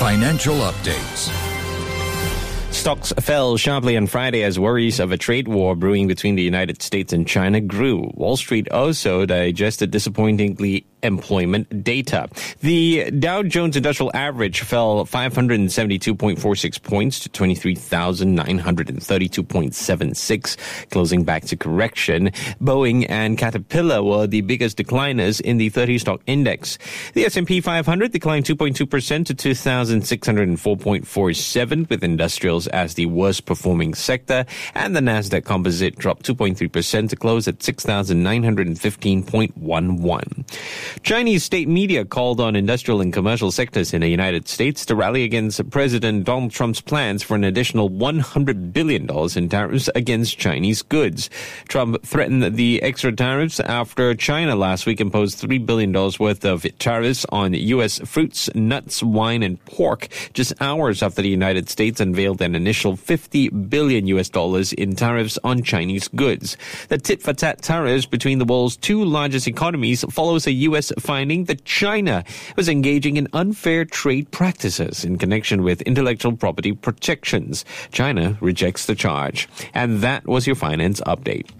Financial updates. Stocks fell sharply on Friday as worries of a trade war brewing between the United States and China grew. Wall Street also digested disappointingly employment data. The Dow Jones Industrial Average fell 572.46 points to 23,932.76, closing back to correction. Boeing and Caterpillar were the biggest decliners in the 30 stock index. The S&P 500 declined 2.2% to 2,604.47 with as the worst performing sector and the Nasdaq Composite dropped 2.3% to close at 6,915.11. Chinese state media called on industrial and commercial sectors in the United States to rally against President Donald Trump's plans for an additional $100 billion in tariffs against Chinese goods. Trump threatened the extra tariffs after China last week imposed $3 billion worth of tariffs on U.S. fruits, nuts, wine, and pork just hours after the United States unveiled an initial 50 billion US dollars in tariffs on Chinese goods. The tit for tat tariffs between the world's two largest economies follows a U.S. finding that China was engaging in unfair trade practices in connection with intellectual property protections. China rejects the charge. And that was your finance update.